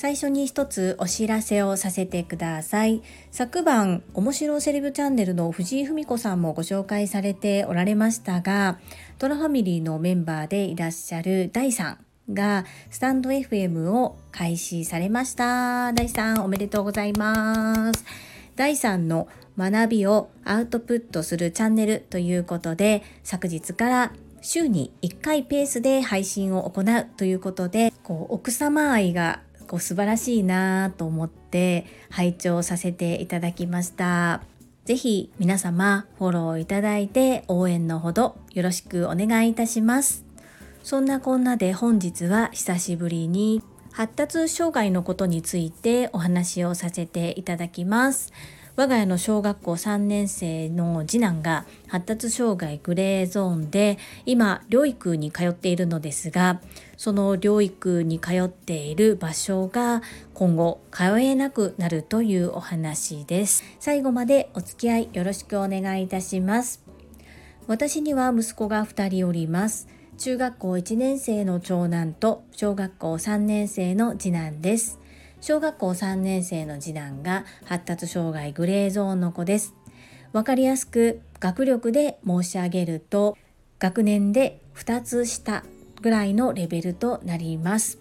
最初に一つお知らせをさせてください。昨晩面白セレブチャンネルの藤井文子さんもご紹介されておられましたがトラファミリーのメンバーでいらっしゃる第3がスタンド FM を開始されました。第3おめでとうございます。第3の学びをアウトプットするチャンネルということで昨日から週に1回ペースで配信を行うということでこう奥様愛がこう素晴らしいなと思って拝聴させていただきました。ぜひ皆様フォローいただいて応援のほどよろしくお願いいたします。そんなこんなで本日は久しぶりに発達障害のことについてお話をさせていただきます。我が家の小学校3年生の次男が発達障害グレーゾーンで今療育に通っているのですがその療育に通っている場所が今後通えなくなるというお話です。最後までお付き合いよろしくお願いいたします。私には息子が2人おります。中学校1年生の長男と小学校3年生の次男です。小学校3年生の次男が発達障害グレーゾーンの子です。わかりやすく学力で申し上げると学年で2つ下ぐらいのレベルとなります。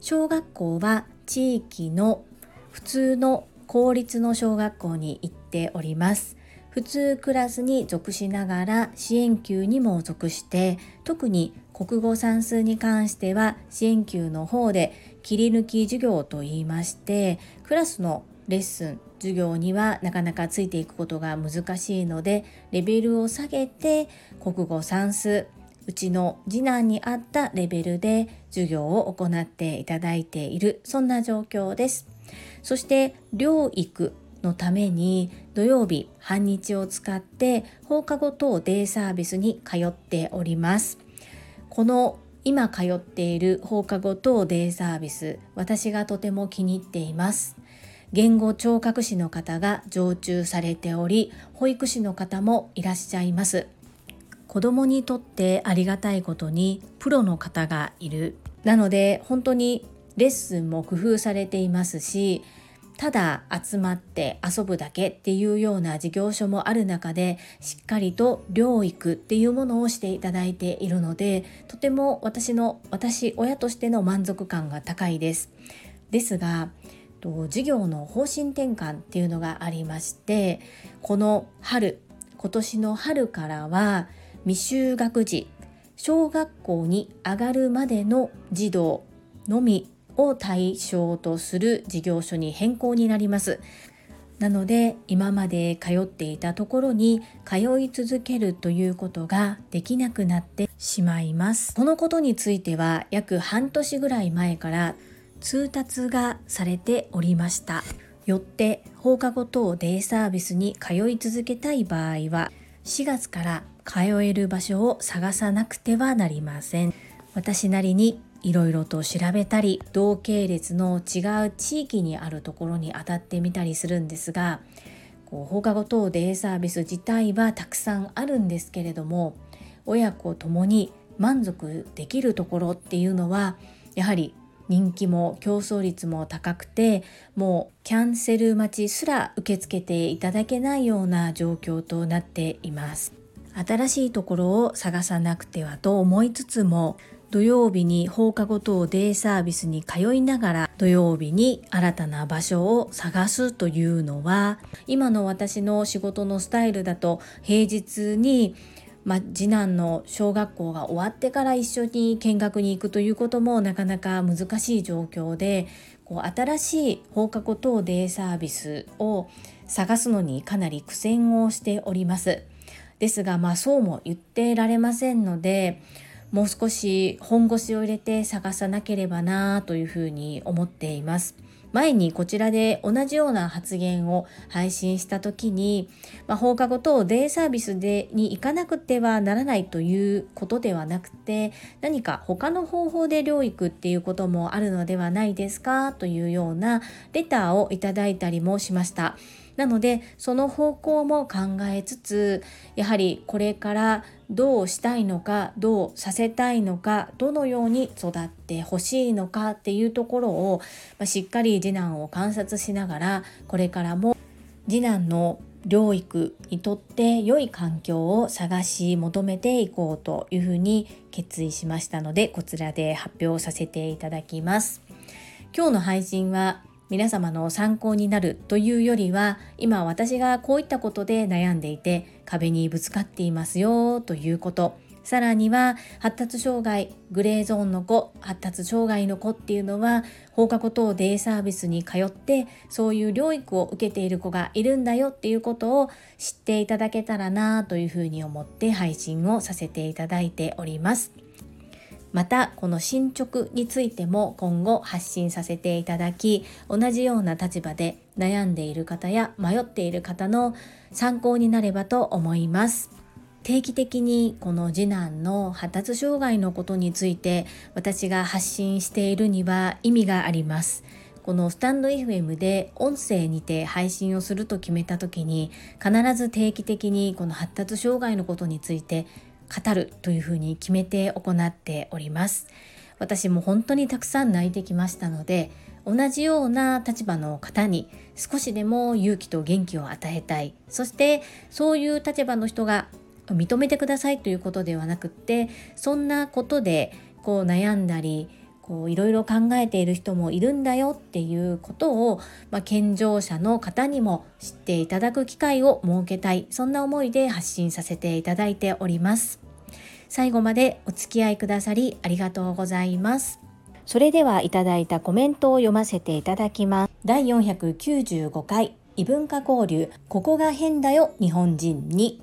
小学校は地域の普通の公立の小学校に行っております。普通クラスに属しながら支援級にも属して特に国語算数に関しては支援級の方で切り抜き授業といいましてクラスのレッスン授業にはなかなかついていくことが難しいのでレベルを下げて国語算数うちの次男に合ったレベルで授業を行っていただいているそんな状況です。そして療育のために土曜日半日を使って放課後等デイサービスに通っております。この今通っている放課後等デイサービス私がとても気に入っています。言語聴覚士の方が常駐されており保育士の方もいらっしゃいます。子供にとってありがたいことにプロの方がいる。なので本当にレッスンも工夫されていますしただ集まって遊ぶだけっていうような事業所もある中でしっかりと療育っていうものをしていただいているのでとても私の私親としての満足感が高いです。ですが授業の方針転換っていうのがありましてこの春今年の春からは未就学児小学校に上がるまでの児童のみを対象とする事業所に変更になります。なので今まで通っていたところに通い続けるということができなくなってしまいます。このことについては約半年ぐらい前から通達がされておりました。よって放課後等デイサービスに通い続けたい場合は4月から通える場所を探さなくてはなりません。私なりにいろいろと調べたり同系列の違う地域にあるところに当たってみたりするんですがこう放課後等デイサービス自体はたくさんあるんですけれども親子ともに満足できるところっていうのはやはり人気も競争率も高くてもうキャンセル待ちすら受け付けていただけないような状況となっています。新しいところを探さなくてはと思いつつも土曜日に放課後等デイサービスに通いながら土曜日に新たな場所を探すというのは今の私の仕事のスタイルだと平日にま、次男の小学校が終わってから一緒に見学に行くということもなかなか難しい状況でこう新しい放課後等デイサービスを探すのにかなり苦戦をしております。ですがまあそうも言ってられませんのでもう少し本腰を入れて探さなければなというふうに思っています。前にこちらで同じような発言を配信した時に、まあ、放課後等デイサービスでに行かなくてはならないということではなくて何か他の方法で療育っていうこともあるのではないですかというようなレターをいただいたりもしました。なのでその方向も考えつつやはりこれからどうしたいのかどうさせたいのかどのように育ってほしいのかっていうところを、まあ、しっかり次男を観察しながらこれからも次男の療育にとって良い環境を探し求めていこうというふうに決意しましたのでこちらで発表させていただきます。今日の配信は皆様の参考になるというよりは今私がこういったことで悩んでいて壁にぶつかっていますよということさらには発達障害グレーゾーンの子発達障害の子っていうのは放課後等デイサービスに通ってそういう療育を受けている子がいるんだよっていうことを知っていただけたらなというふうに思って配信をさせていただいております。またこの進捗についても今後発信させていただき同じような立場で悩んでいる方や迷っている方の参考になればと思います。定期的にこの次男の発達障害のことについて私が発信しているには意味があります。このスタンド FM で音声にて配信をすると決めた時に必ず定期的にこの発達障害のことについて語るというふうに決めて行っております。私も本当にたくさん泣いてきましたので同じような立場の方に少しでも勇気と元気を与えたい。そしてそういう立場の人が認めてくださいということではなくってそんなことでこう悩んだりこういろいろ考えている人もいるんだよっていうことを、まあ、健常者の方にも知っていただく機会を設けたい。そんな思いで発信させていただいております。最後までお付き合いくださりありがとうございます。それではいただいたコメントを読ませていただきます。第495回異文化交流ここが変だよ日本人に。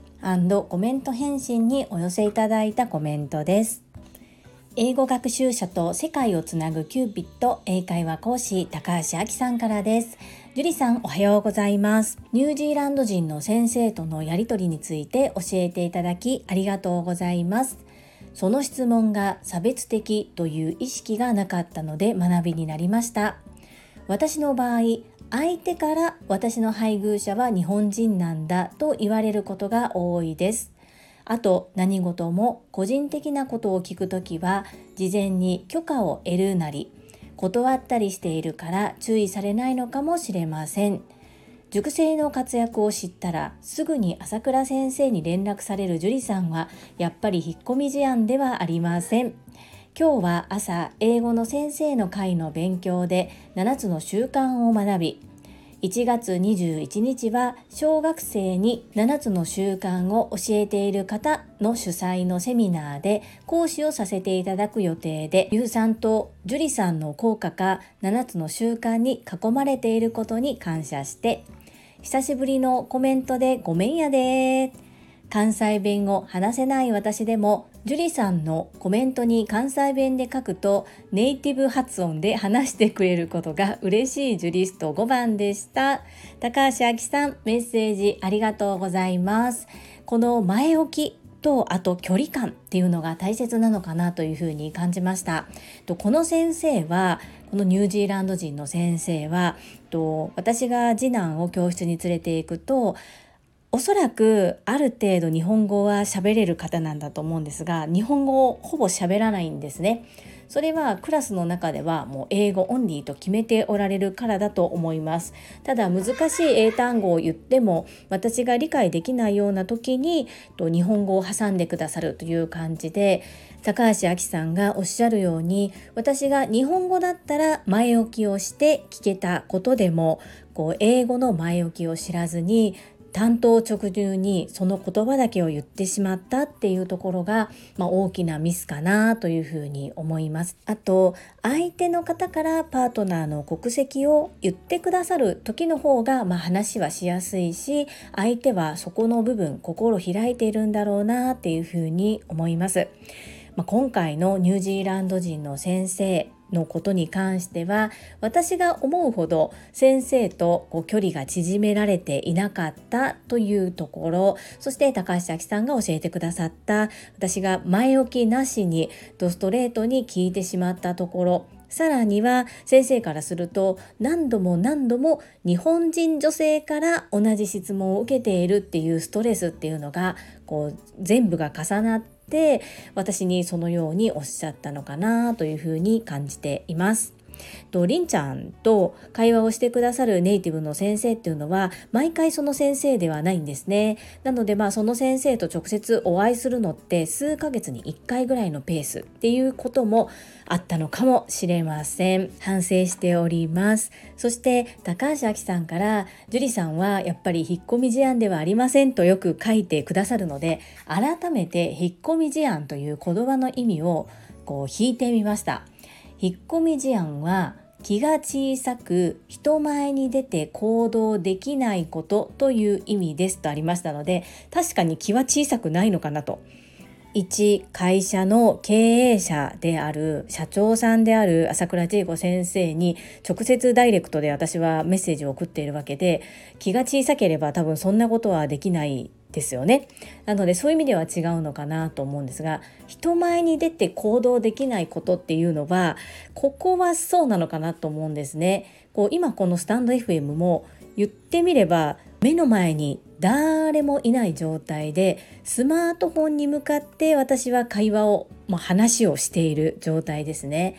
コメント返信にお寄せいただいたコメントです。英語学習者と世界をつなぐキューピット英会話講師高橋明さんからです。樹里さんおはようございます。ニュージーランド人の先生とのやりとりについて教えていただきありがとうございます。その質問が差別的という意識がなかったので学びになりました。私の場合、相手から私の配偶者は日本人なんだと言われることが多いです。あと何事も個人的なことを聞くときは事前に許可を得るなり断ったりしているから注意されないのかもしれません。塾生の活躍を知ったらすぐに朝倉先生に連絡される樹里さんはやっぱり引っ込み思案ではありません。今日は朝英語の先生の会の勉強で7つの習慣を学び1月21日は小学生に7つの習慣を教えている方の主催のセミナーで講師をさせていただく予定で、ゆうさんと樹里さんの効果か7つの習慣に囲まれていることに感謝して、久しぶりのコメントでごめんやで。関西弁を話せない私でも樹里さんのコメントに関西弁で書くとネイティブ発音で話してくれることが嬉しいジュリスト5番でした。高橋明さんメッセージありがとうございます。この前置きとあと距離感っていうのが大切なのかなというふうに感じました。この先生はこのニュージーランド人の先生は私が次男を教室に連れていくとおそらくある程度日本語は喋れる方なんだと思うんですが日本語をほぼ喋らないんですね。それはクラスの中ではもう英語オンリーと決めておられるからだと思います。ただ難しい英単語を言っても私が理解できないような時に日本語を挟んでくださるという感じで高橋明さんがおっしゃるように私が日本語だったら前置きをして聞けたことでもこう英語の前置きを知らずに担当直入にその言葉だけを言ってしまったっていうところが、まあ、大きなミスかなというふうに思います。あと相手の方からパートナーの国籍を言ってくださる時の方が、まあ、話はしやすいし相手はそこの部分心開いているんだろうなっていうふうに思います。まあ、今回のニュージーランド人の先生のことに関しては私が思うほど先生とこう距離が縮められていなかったというところそして高橋明さんが教えてくださった私が前置きなしにドストレートに聞いてしまったところさらには先生からすると何度も何度も日本人女性から同じ質問を受けているっていうストレスっていうのがこう全部が重なって私にそのようにおっしゃったのかなというふうに感じています。とりんちゃんと会話をしてくださるネイティブの先生っていうのは毎回その先生ではないんですね。なのでまあその先生と直接お会いするのって数ヶ月に1回ぐらいのペースっていうこともあったのかもしれません。反省しております。そして高橋明さんから樹里さんはやっぱり引っ込み思案ではありませんとよく書いてくださるので改めて引っ込み思案という言葉の意味をこう引いてみました。引っ込み思案は気が小さく人前に出て行動できないことという意味ですとありましたので確かに気は小さくないのかなと。一会社の経営者である社長さんである朝倉千恵子先生に直接ダイレクトで私はメッセージを送っているわけで気が小さければ多分そんなことはできないですよね。なのでそういう意味では違うのかなと思うんですが人前に出て行動できないことっていうのはここはそうなのかなと思うんですね。こう今このスタンド FM も言ってみれば目の前に誰もいない状態でスマートフォンに向かって私は会話を、まあ、話をしている状態ですね。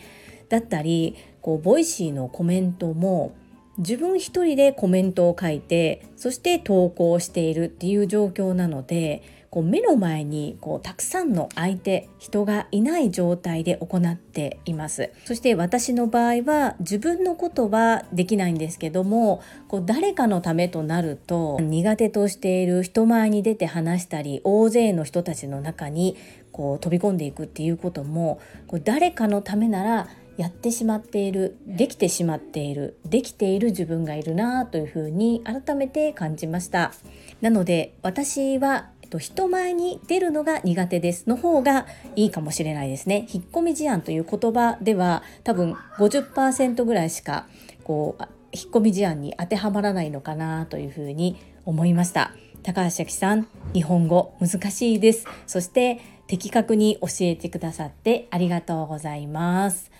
だったりこうボイシーのコメントも自分一人でコメントを書いてそして投稿しているっていう状況なのでこう目の前にこうたくさんの相手人がいない状態で行っています。そして私の場合は自分のことはできないんですけどもこう誰かのためとなると苦手としている人前に出て話したり大勢の人たちの中にこう飛び込んでいくっていうこともこう誰かのためならやってしまっているできてしまっているできている自分がいるなというふうに改めて感じました。なので私は人前に出るのが苦手です。の方がいいかもしれないですね。引っ込み思案という言葉では多分50%ぐらいしかこう引っ込み思案に当てはまらないのかなというふうに思いました。高橋明さん日本語難しいです。そして的確に教えてくださってありがとうございます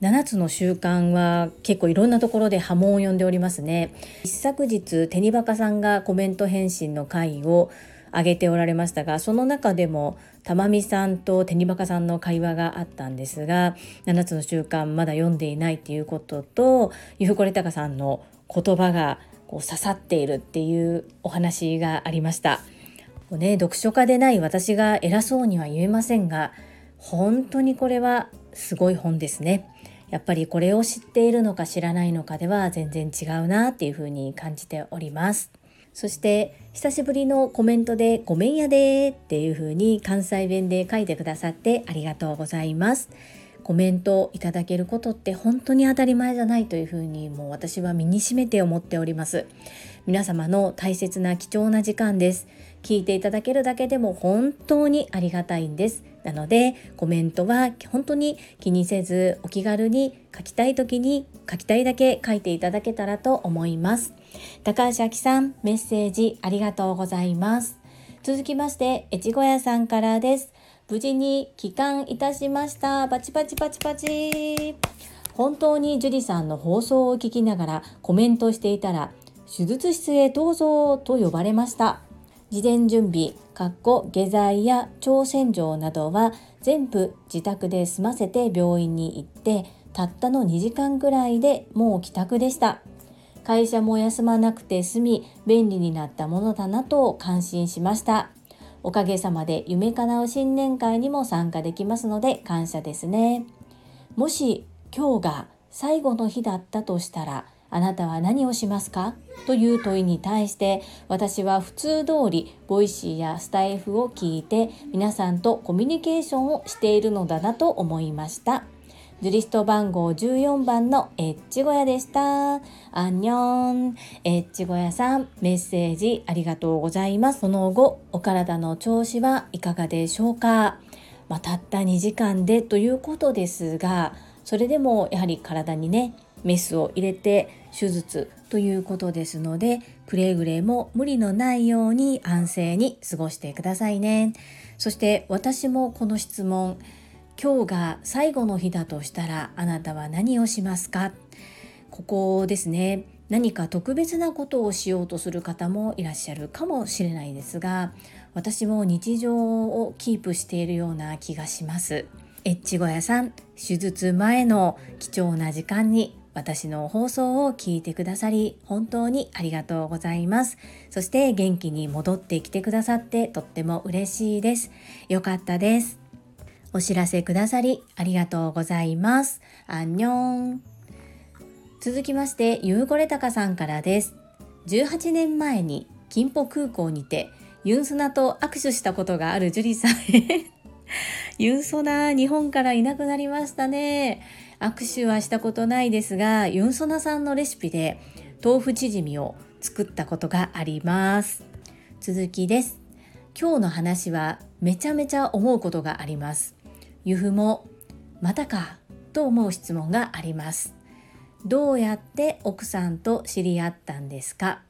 7つの習慣は結構いろんなところで波紋を呼んでおりますね一昨日テニバカさんがコメント返信の回を上げておられましたがその中でも玉美さんとテニバカさんの会話があったんですが7つの習慣まだ読んでいないっていうこととゆふこれたかさんの言葉がこう刺さっているっていうお話がありました。ね、読書家でない私が偉そうには言えませんが本当にこれはすごい本ですね。やっぱりこれを知っているのか知らないのかでは全然違うなっていうふうに感じております。そして久しぶりのコメントで「ごめんやで」っていう風に関西弁で書いてくださってありがとうございます。コメントいただけることって本当に当たり前じゃないというふうにもう私は身にしめて思っております。皆様の大切な貴重な時間です。聞いていただけるだけでも本当にありがたいんです。なのでコメントは本当に気にせずお気軽に書きたい時に書きたいだけ書いていただけたらと思います。高橋明さんメッセージありがとうございます。続きまして越後屋さんからです。無事に帰還いたしました。パチパチパチパチ。本当に樹里さんの放送を聞きながらコメントしていたら手術室へどうぞと呼ばれました。事前準備、かっこ下剤や腸洗浄などは全部自宅で済ませて病院に行ってたったの2時間ぐらいでもう帰宅でした。会社も休まなくて済み便利になったものだなと感心しました。おかげさまで夢かなう新年会にも参加できますので感謝ですね。もし今日が最後の日だったとしたらあなたは何をしますか？という問いに対して私は普通通りボイシーやスタイフを聞いて皆さんとコミュニケーションをしているのだなと思いました。ジュリスト番号14番のエッチ小屋でした。안녕。エッチ小屋さん、メッセージありがとうございます。その後、お体の調子はいかがでしょうかまあ、たった2時間でということですが、それでもやはり体にねメスを入れて手術ということですのでくれぐれも無理のないように安静に過ごしてくださいね。そして私もこの質問今日が最後の日だとしたらあなたは何をしますか？ここですね。何か特別なことをしようとする方もいらっしゃるかもしれないですが私も日常をキープしているような気がします。越後屋さん手術前の貴重な時間に私の放送を聞いてくださり本当にありがとうございます。そして元気に戻ってきてくださってとっても嬉しいです。よかったです。お知らせくださりありがとうございます。アンニョン。続きましてゆうこれたかさんからです。18年前に金浦空港にてユンスナと握手したことがあるジュリさんユンソナ日本からいなくなりましたね。握手はしたことないですがユンソナさんのレシピで豆腐チヂミを作ったことがあります。続きです。今日の話はめちゃめちゃ思うことがあります。由布もまたかと思う質問があります。どうやって奥さんと知り合ったんですか？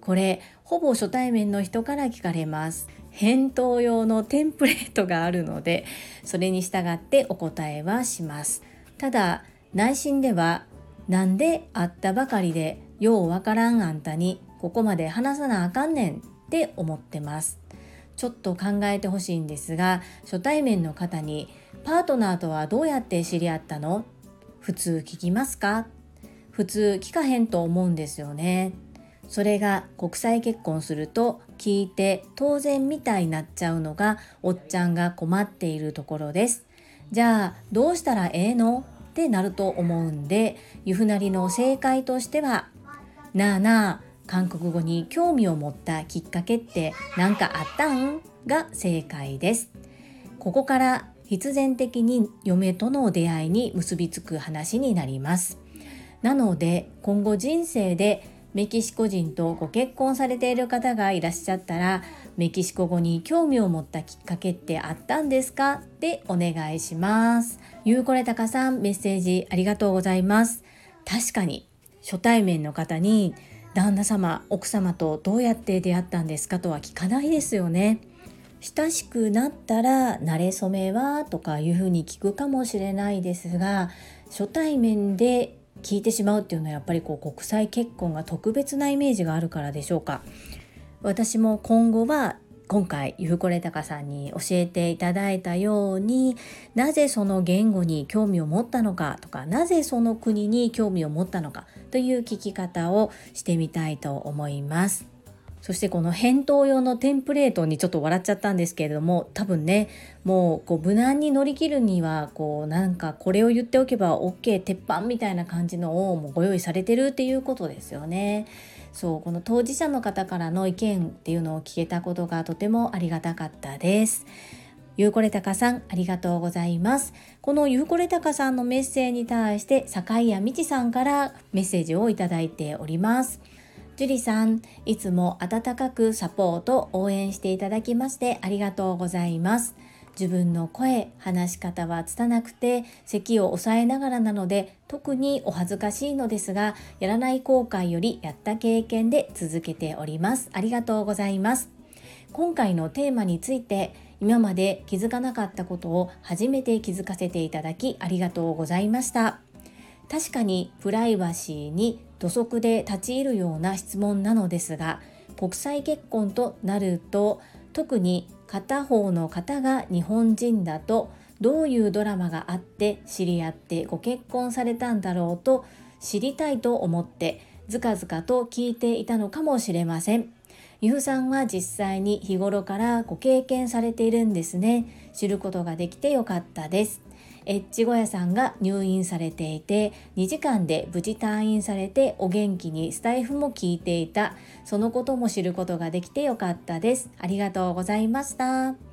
これほぼ初対面の人から聞かれます。返答用のテンプレートがあるのでそれに従ってお答えはします。ただ内心ではなんで会ったばかりでようわからんあんたにここまで話さなあかんねんって思ってます。ちょっと考えてほしいんですが初対面の方にパートナーとはどうやって知り合ったの？普通聞きますか？普通聞かへんと思うんですよね。それが国際結婚すると聞いて当然みたいになっちゃうのがおっちゃんが困っているところです。じゃあどうしたらええの？ってなると思うんでゆふなりの正解としてはなあなあ韓国語に興味を持ったきっかけって何かあったん？が正解です。ここから必然的に嫁との出会いに結びつく話になります。なので今後人生でメキシコ人とご結婚されている方がいらっしゃったらメキシコ語に興味を持ったきっかけってあったんですか？ってお願いします。ゆうこれたかさんメッセージありがとうございます。確かに初対面の方に旦那様奥様とどうやって出会ったんですかとは聞かないですよね。親しくなったら慣れ初めはとかいうふうに聞くかもしれないですが初対面で聞いてしまうっていうのはやっぱりこう国際結婚が特別なイメージがあるからでしょうか？私も今後は今回ゆふこれたかさんに教えていただいたようになぜその言語に興味を持ったのかとかなぜその国に興味を持ったのかという聞き方をしてみたいと思います。そしてこの返答用のテンプレートにちょっと笑っちゃったんですけれども多分ねもうこう無難に乗り切るにはこうなんかこれを言っておけば OK 鉄板みたいな感じのをもうご用意されてるっていうことですよね。そうこの当事者の方からの意見っていうのを聞けたことがとてもありがたかったです。ゆうこれたかさん、ありがとうございます。このゆうこれたかさんのメッセージに対して、坂谷みちさんからメッセージをいただいております。樹里さん、いつも温かくサポート、応援していただきましてありがとうございます。自分の声、話し方は拙くて、咳を抑えながらなので、特にお恥ずかしいのですが、やらない後悔よりやった経験で続けております。ありがとうございます。今回のテーマについて、今まで気づかなかったことを初めて気づかせていただきありがとうございました。確かにプライバシーに土足で立ち入るような質問なのですが国際結婚となると特に片方の方が日本人だとどういうドラマがあって知り合ってご結婚されたんだろうと知りたいと思ってずかずかと聞いていたのかもしれません。ゆうさんは実際に日頃からご経験されているんですね。知ることができてよかったです。エッチ小屋さんが入院されていて2時間で無事退院されてお元気にスタイフも聞いていた。そのことも知ることができてよかったです。ありがとうございました。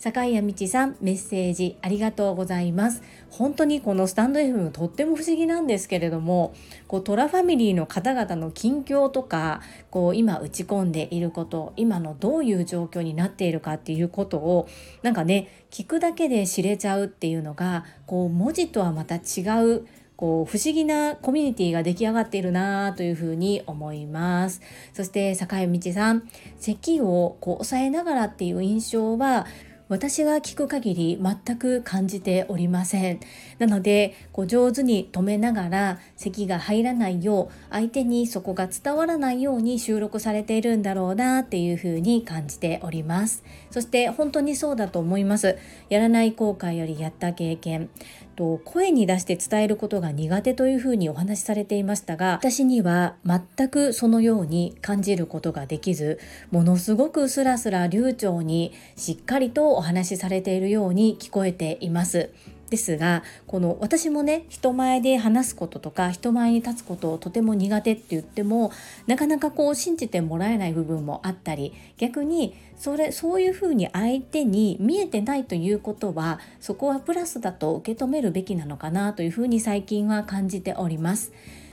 坂井谷道さんメッセージありがとうございます。本当にこのスタンド FM とっても不思議なんですけれどもこうトラファミリーの方々の近況とかこう今打ち込んでいること今のどういう状況になっているかっていうことをなんかね聞くだけで知れちゃうっていうのがこう文字とはまた違うこう不思議なコミュニティが出来上がっているなというふうに思います。そして坂井道さん咳をこう抑えながらっていう印象は私が聞く限り全く感じておりません。なのでこう上手に止めながら咳が入らないよう相手にそこが伝わらないように収録されているんだろうなっていうふうに感じております。そして本当にそうだと思いますやらない後悔よりやった経験と声に出して伝えることが苦手というふうにお話しされていましたが私には全くそのように感じることができずものすごくスラスラ流暢にしっかりとお話しされているように聞こえています。ですがこの私もね人前で話すこととか人前に立つことをとても苦手って言ってもなかなかこう信じてもらえない部分もあったり逆にそれそういうふうに相手に見えてないということはそこはプラスだと受け止めるべきなのかなというふうに最近は感じております。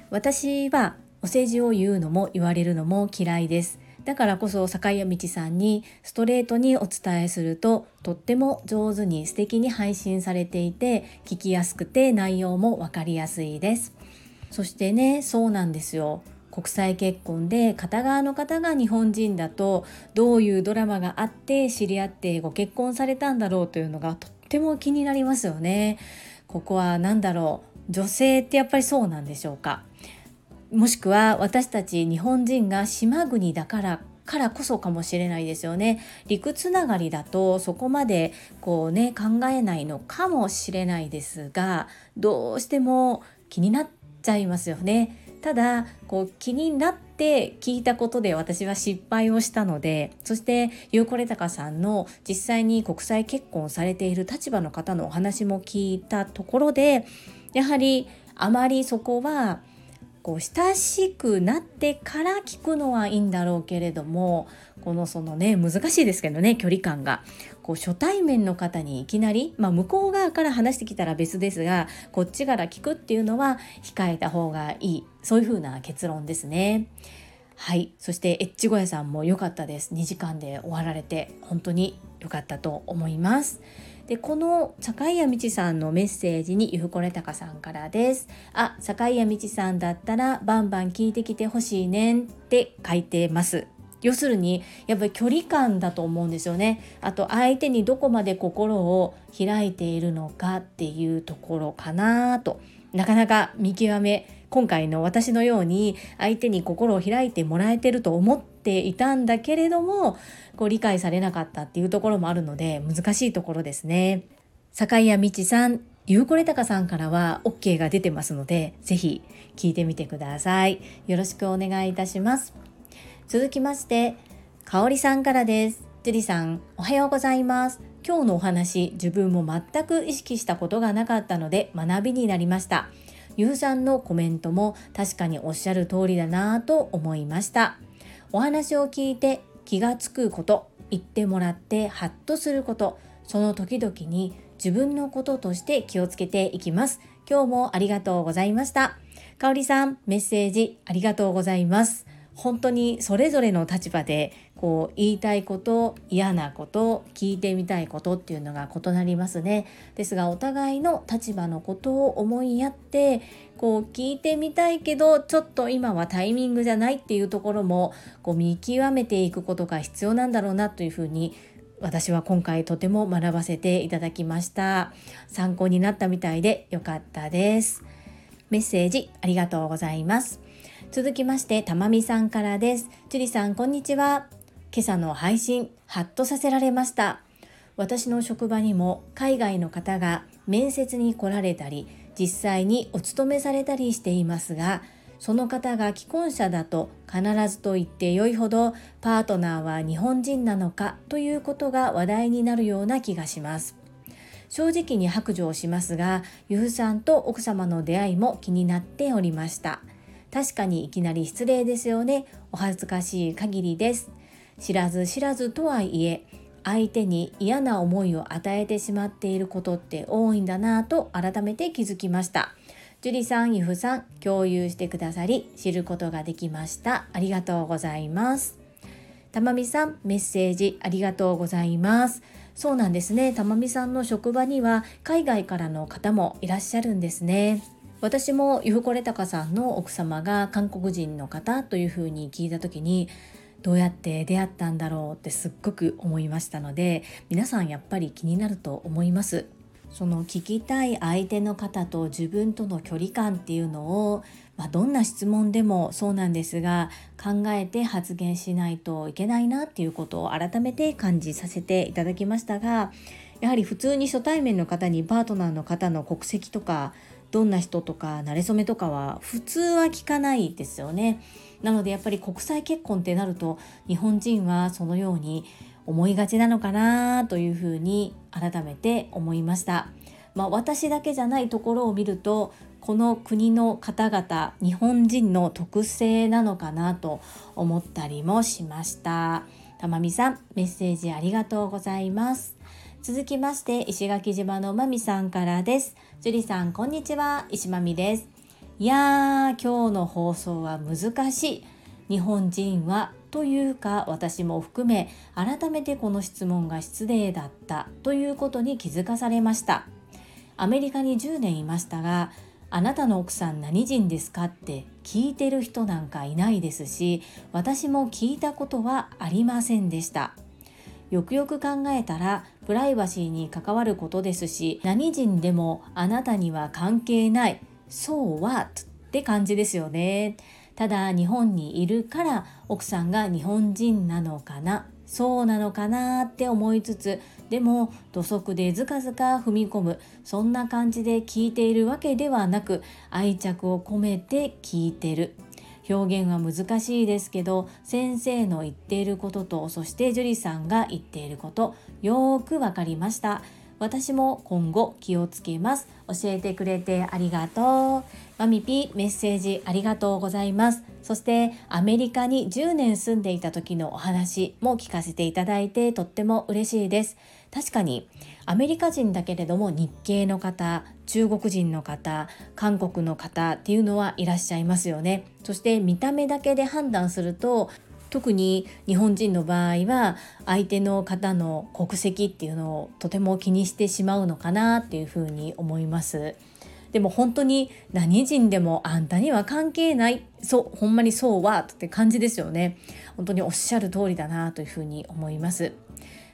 私はお世辞を言うのも言われるのも嫌いです。だからこそ坂井道さんにストレートにお伝えするととっても上手に素敵に配信されていて聞きやすくて内容も分かりやすいです。そしてねそうなんですよ。国際結婚で片側の方が日本人だとどういうドラマがあって知り合ってご結婚されたんだろうというのがとっても気になりますよね。ここは何だろう。女性ってやっぱりそうなんでしょうか？もしくは私たち日本人が島国だからからこそかもしれないですよね。陸つながりだとそこまでこうね考えないのかもしれないですがどうしても気になっちゃいますよね。ただこう気になって聞いたことで私は失敗をしたのでそしてゆうこれたかさんの実際に国際結婚されている立場の方のお話も聞いたところでやはりあまりそこはこう親しくなってから聞くのはいいんだろうけれどもこのそのね難しいですけどね距離感がこう初対面の方にいきなり、まあ、向こう側から話してきたら別ですがこっちから聞くっていうのは控えた方がいいそういう風な結論ですね。はい。そしてエッチ小屋さんも良かったです。2時間で終わられて本当に良かったと思います。でこの坂井谷道さんのメッセージにゆふこれたかさんからです。あ坂井谷道さんだったらバンバン聞いてきてほしいねんって書いてます。要するにやっぱり距離感だと思うんですよね。あと相手にどこまで心を開いているのかっていうところかなと。なかなか見極め今回の私のように相手に心を開いてもらえてると思ってていたんだけれどもこう理解されなかったっていうところもあるので難しいところですね。坂井谷道さんゆうこれたかさんからは OK が出てますので、ぜひ聞いてみてください。よろしくお願いいたします。続きまして、かおりさんからです。ジュリさん、おはようございます。今日のお話、自分も全く意識したことがなかったので学びになりました。ゆうさんのコメントも確かにおっしゃる通りだなぁと思いました。お話を聞いて気がつくこと、言ってもらってハッとすること、その時々に自分のこととして気をつけていきます。今日もありがとうございました。かおりさん、メッセージありがとうございます。本当にそれぞれの立場でこう言いたいこと嫌なこと聞いてみたいことっていうのが異なりますねですがお互いの立場のことを思いやってこう聞いてみたいけどちょっと今はタイミングじゃないっていうところもこう見極めていくことが必要なんだろうなというふうに私は今回とても学ばせていただきました参考になったみたいでよかったですメッセージありがとうございます続きまして、たまみさんからです。樹里さん、こんにちは。今朝の配信、ハッとさせられました。私の職場にも海外の方が面接に来られたり、実際にお勤めされたりしていますが、その方が既婚者だと必ずと言ってよいほどパートナーは日本人なのかということが話題になるような気がします。正直に白状しますが、ゆふさんと奥様の出会いも気になっておりました。確かにいきなり失礼ですよね。お恥ずかしい限りです。知らず知らずとはいえ、相手に嫌な思いを与えてしまっていることって多いんだなぁと改めて気づきました。樹里さん、ゆふさん、共有してくださり知ることができました。ありがとうございます。たまみさん、メッセージありがとうございます。そうなんですね。たまみさんの職場には海外からの方もいらっしゃるんですね。私もゆふこれたかさんの奥様が韓国人の方というふうに聞いた時にどうやって出会ったんだろうってすっごく思いましたので皆さんやっぱり気になると思いますその聞きたい相手の方と自分との距離感っていうのを、まあ、どんな質問でもそうなんですが考えて発言しないといけないなっていうことを改めて感じさせていただきましたがやはり普通に初対面の方にパートナーの方の国籍とかどんな人とか馴れ初めとかは普通は聞かないですよね。なのでやっぱり国際結婚ってなると日本人はそのように思いがちなのかなというふうに改めて思いました。まあ、私だけじゃないところを見るとこの国の方々日本人の特性なのかなと思ったりもしました。たまみさんメッセージありがとうございます。続きまして石垣島のまみさんからです。樹里さんこんにちは石まみです。いやー今日の放送は難しい。日本人はというか私も含め改めてこの質問が失礼だったということに気づかされました。アメリカに10年いましたがあなたの奥さん何人ですかって聞いてる人なんかいないですし私も聞いたことはありませんでしたよくよく考えたらプライバシーに関わることですし何人でもあなたには関係ないそうはって感じですよね。ただ日本にいるから奥さんが日本人なのかな。そうなのかなって思いつつでも土足でずかずか踏み込む。そんな感じで聞いているわけではなく愛着を込めて聞いてる。表現は難しいですけど先生の言っていることとそして樹里さんが言っていることよーくわかりました。私も今後気をつけます。教えてくれてありがとう。マミピメッセージありがとうございます。そしてアメリカに10年住んでいた時のお話も聞かせていただいてとっても嬉しいです。確かにアメリカ人だけれども日系の方中国人の方韓国の方っていうのはいらっしゃいますよね。そして見た目だけで判断すると特に日本人の場合は相手の方の国籍っていうのをとても気にしてしまうのかなっていうふうに思います。でも本当に何人でもあんたには関係ない。そうほんまにそうはって感じですよね。本当におっしゃる通りだなというふうに思います。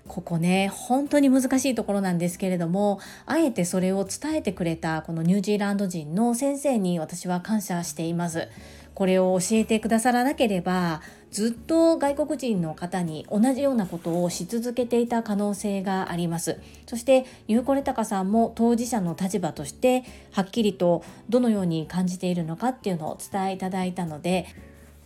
ここね本当に難しいところなんですけれどもあえてそれを伝えてくれたこのニュージーランド人の先生に私は感謝しています。これを教えてくださらなければずっと外国人の方に同じようなことをし続けていた可能性があります。そしてゆうこれたかさんも当事者の立場としてはっきりとどのように感じているのかっていうのをお伝えいただいたので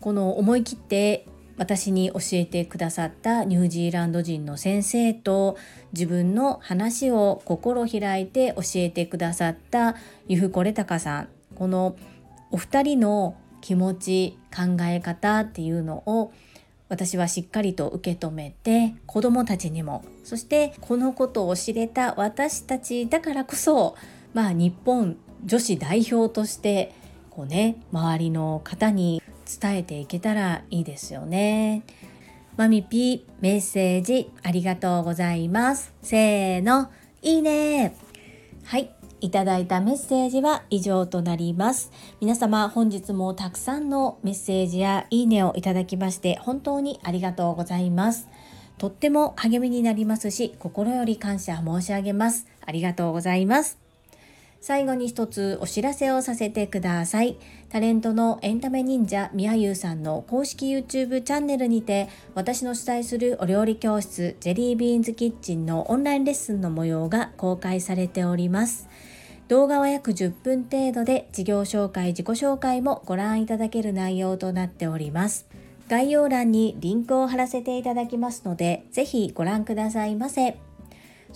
この思い切って私に教えてくださったニュージーランド人の先生と自分の話を心開いて教えてくださったゆふこれたかさん。このお二人の気持ち考え方っていうのを私はしっかりと受け止めて子どもたちにもそしてこのことを知れた私たちだからこそまあ日本女子代表としてこうね周りの方に伝えていけたらいいですよね。マミピメッセージありがとうございます。せーの、いいねはい、いただいたメッセージは以上となります。皆様本日もたくさんのメッセージやいいねをいただきまして本当にありがとうございます。とっても励みになりますし心より感謝申し上げます。ありがとうございます。最後に一つお知らせをさせてください。タレントのエンタメ忍者みやゆうさんの公式 YouTube チャンネルにて私の主催するお料理教室ジェリービーンズキッチンのオンラインレッスンの模様が公開されております。動画は約10分程度で事業紹介、自己紹介もご覧いただける内容となっております。概要欄にリンクを貼らせていただきますので、ぜひご覧くださいませ。